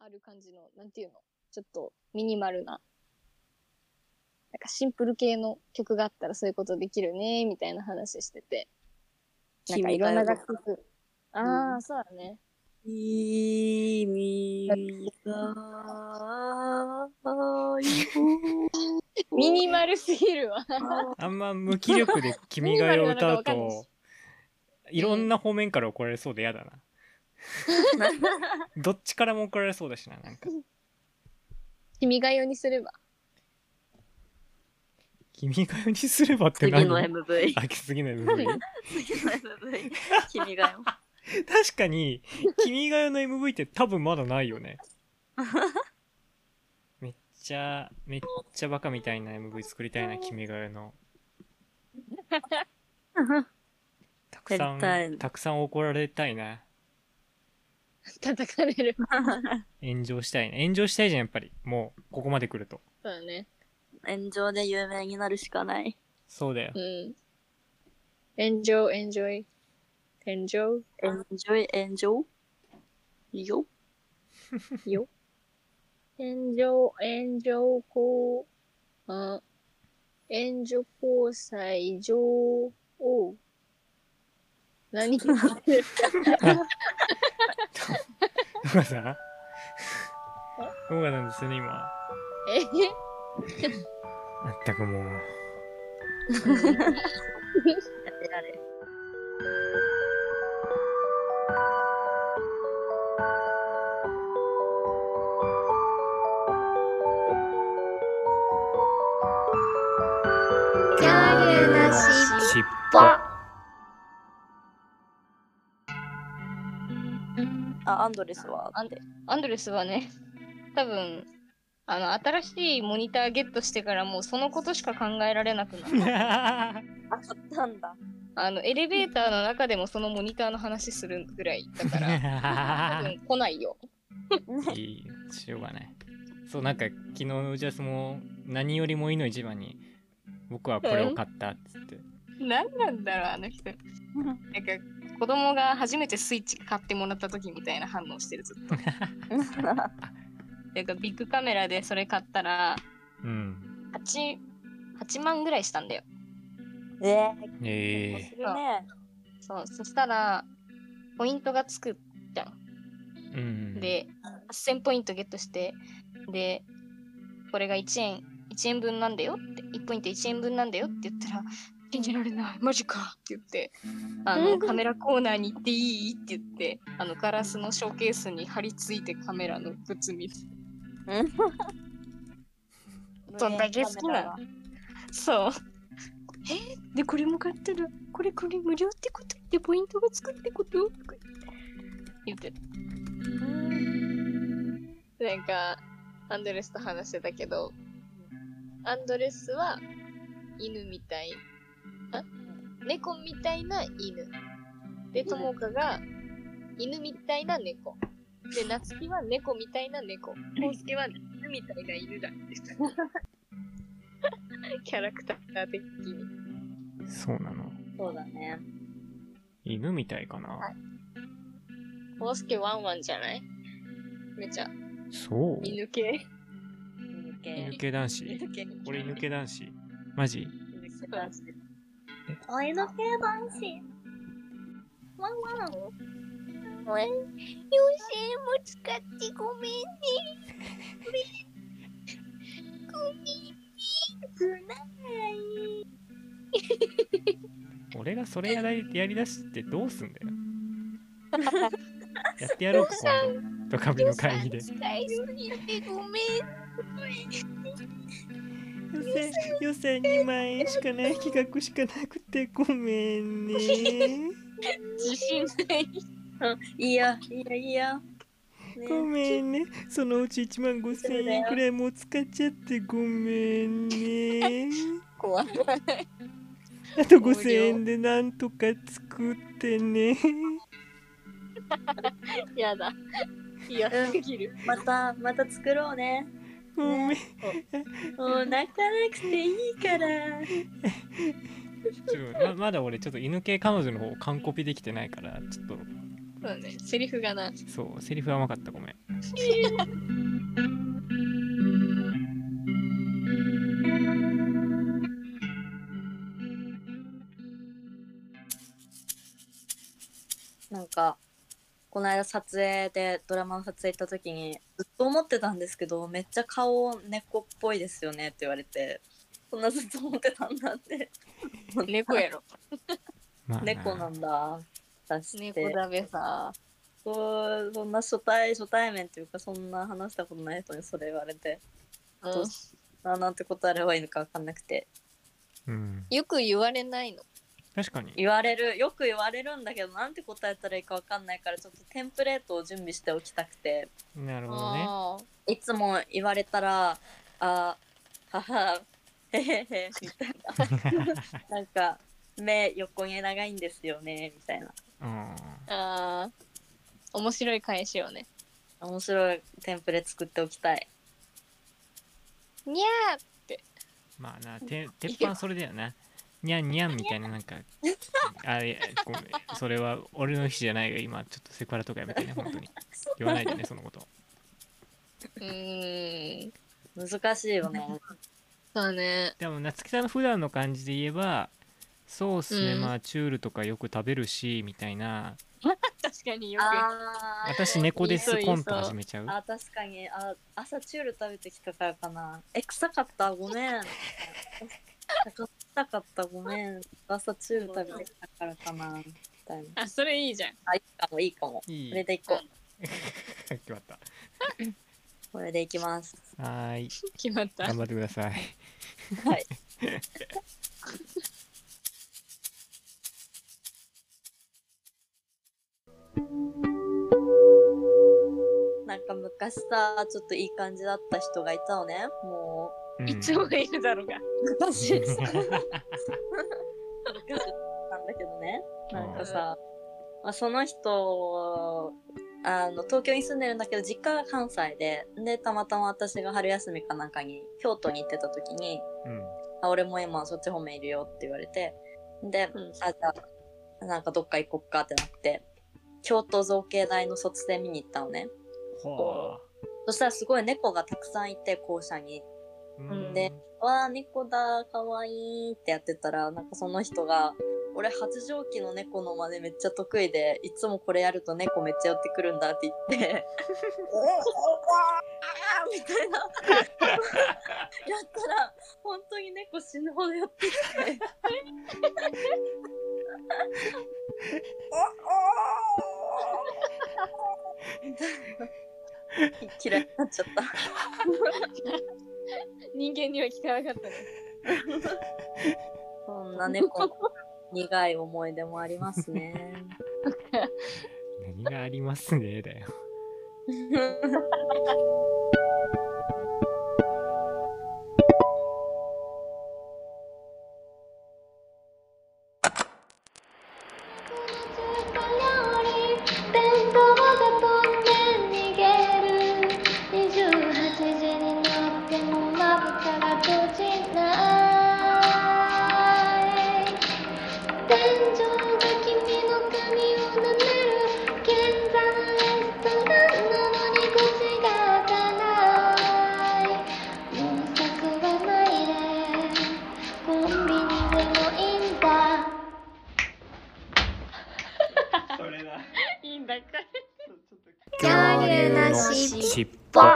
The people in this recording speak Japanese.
ある感じの、なんていうの？ちょっとミニマルな、なんかシンプル系の曲があったらそういうことできるね、みたいな話してて。なんかいろんな楽曲。ああ、うんそうだね。君がミニマルすぎるわ。あんま無気力で君が代を歌うといろんな方面から怒られそうで嫌だな どっちからも怒られそうだしななんか。君が代にすれば。君が代にすればって何？次の MV あ次の MV 次の MV 君がよ確かに君が代の MV って多分まだないよね。めっちゃめっちゃバカみたいな MV 作りたいな君が代の。たくさんたくさん怒られたいな叩かれる。炎上したいな炎上したいじゃんやっぱりもうここまで来るとそうだね。炎上で有名になるしかないそうだようん。炎上、炎上。炎上。炎上？炎上？よ？よ？炎上、炎上、こう、あ、援助交際上、おう。何？言ってるどうがさん？どうがなんですよね今。え？まったくもう あアンドレスはアンアンドレスはね、多分、あの、新しいモニターゲットしてからもうそのことしか考えられなくなる。あ買ったんだ。あの、エレベーターの中でもそのモニターの話するぐらいだから、多分来ないよ。いいしょうがない。そうなんか昨日の打ち合わせも何よりもいいの一番に僕はこれを買ったっつって。何なんだろう、あの人。なんか、子供が初めてスイッチ買ってもらった時みたいな反応してる、ずっと。なんか、ビッグカメラでそれ買ったら、うん8、8万ぐらいしたんだよ。えー、えするねそう、そしたら、ポイントがつくじゃん。ー、うんで、8000ポイントゲットして、で、これが1円、1円分なんだよって、1ポイント1円分なんだよって言ったら、信じられない、マジか。って言って、あの、カメラコーナーに行っていい？って言って、あの、ガラスのショーケースに貼り付いてカメラのグッズ見て、どんだけ好きなの？そう。え？で、これも買ったら、これこれ無料ってこと？で、ポイントがつくってこと？言って。なんか、アンドレスと話してたけど、アンドレスは犬みたい、あ猫みたいな犬。で、ともかが犬みたいな猫。で、なつきは猫みたいな猫。こうすけは犬みたいな犬だ。キャラクター的に。そうなのそうだね犬みたいかな、はいこうすけワンワンじゃない？めちゃそう犬系。犬系犬系男子犬系。俺犬系男子マジ？犬系男子お犬系男子。ワンワン。おい、よし、も使ってごめんね。ごめん。ね。くない。俺がそれやりやりだしてどうすんだよ。やってやろうか今度。ドカビの会議で。ごめん。予算予算2万円しかない企画しかなくてごめんね自信ない。いいよいいよいいよ、ねごめんねそのうち1万5千円くらいもう使っちゃってごめんね怖い。あと5千円でなんとか作ってね やだ。嫌すぎる。またまた作ろうねごめん。もう泣かなくていいから。ちょままだ俺ちょっと犬系彼女の方完コピできてないからちょっと。そうね、セリフがな。そうセリフはうまかったごめん。なんかこの間撮影でドラマの撮影行った時にずっと思ってたんですけどめっちゃ顔猫っぽいですよねって言われてそんなずっと思ってたんだって。猫やろ。まあな猫なんだ。私って。猫だべさ。そうそんな初対初対面っていうかそんな話したことない人にそれ言われて。うん。どうあなんて答えればいいのか分かんなくて。うん。よく言われないの。確かに。言われるよく言われるんだけどなんて答えたらいいか分かんないからちょっとテンプレートを準備しておきたくて。なるほどね。あいつも言われたら「あははへへへ」みたいな。なんか目横に長いんですよねみたいな。あー。面白い返しをね。面白いテンプレ作っておきたい。にゃまあなて鉄板それだよなにゃんにゃんみたいななんかあいやごめんそれは俺の意思じゃないが今ちょっとセクハラとかやめてね本当に。言わないでねそのこと。ー。うーん。難しいよね。そうね。でも夏木さんの普段の感じで言えばそうっすね、うん。まあチュールとかよく食べるしみたいな。確かによく。あー。私猫ですコント始めちゃう？あ確かに。あ朝チュール食べてきたからかな。え臭かった？ごめん。臭かったごめん。朝チュール食べてきたからかなみたいな。あ、それいいじゃん。あいいかもいいかも。いい。これでいこう。決まった。これでいきます。はーい。決まった。頑張ってください。はい なんか昔さちょっといい感じだった人がいたのね。もう。ん。いつもいるだろうが。う昔昔なんだけどね。なんかさ、まあ、その人あの東京に住んでるんだけど実家が関西で。でたまたま私が春休みかなんかに京都に行ってた時にうん。あ俺も今そっち方面いるよって言われて。で、うん。あじゃあなんかどっか行こっかってなって京都造形大の卒展見に行ったのねはそしたらすごい猫がたくさんいて校舎に。あん。でわあ猫だかわいいってやってたらなんかその人が俺発情期の猫の真似めっちゃ得意でいつもこれやると猫めっちゃ寄ってくるんだって言ってみたいな。やったら本当に猫死ぬほど寄ってきて 嫌いになっちゃった 人間には聞かなかったね。そんな猫の苦い思い出もありますね。何がありますねだよそれ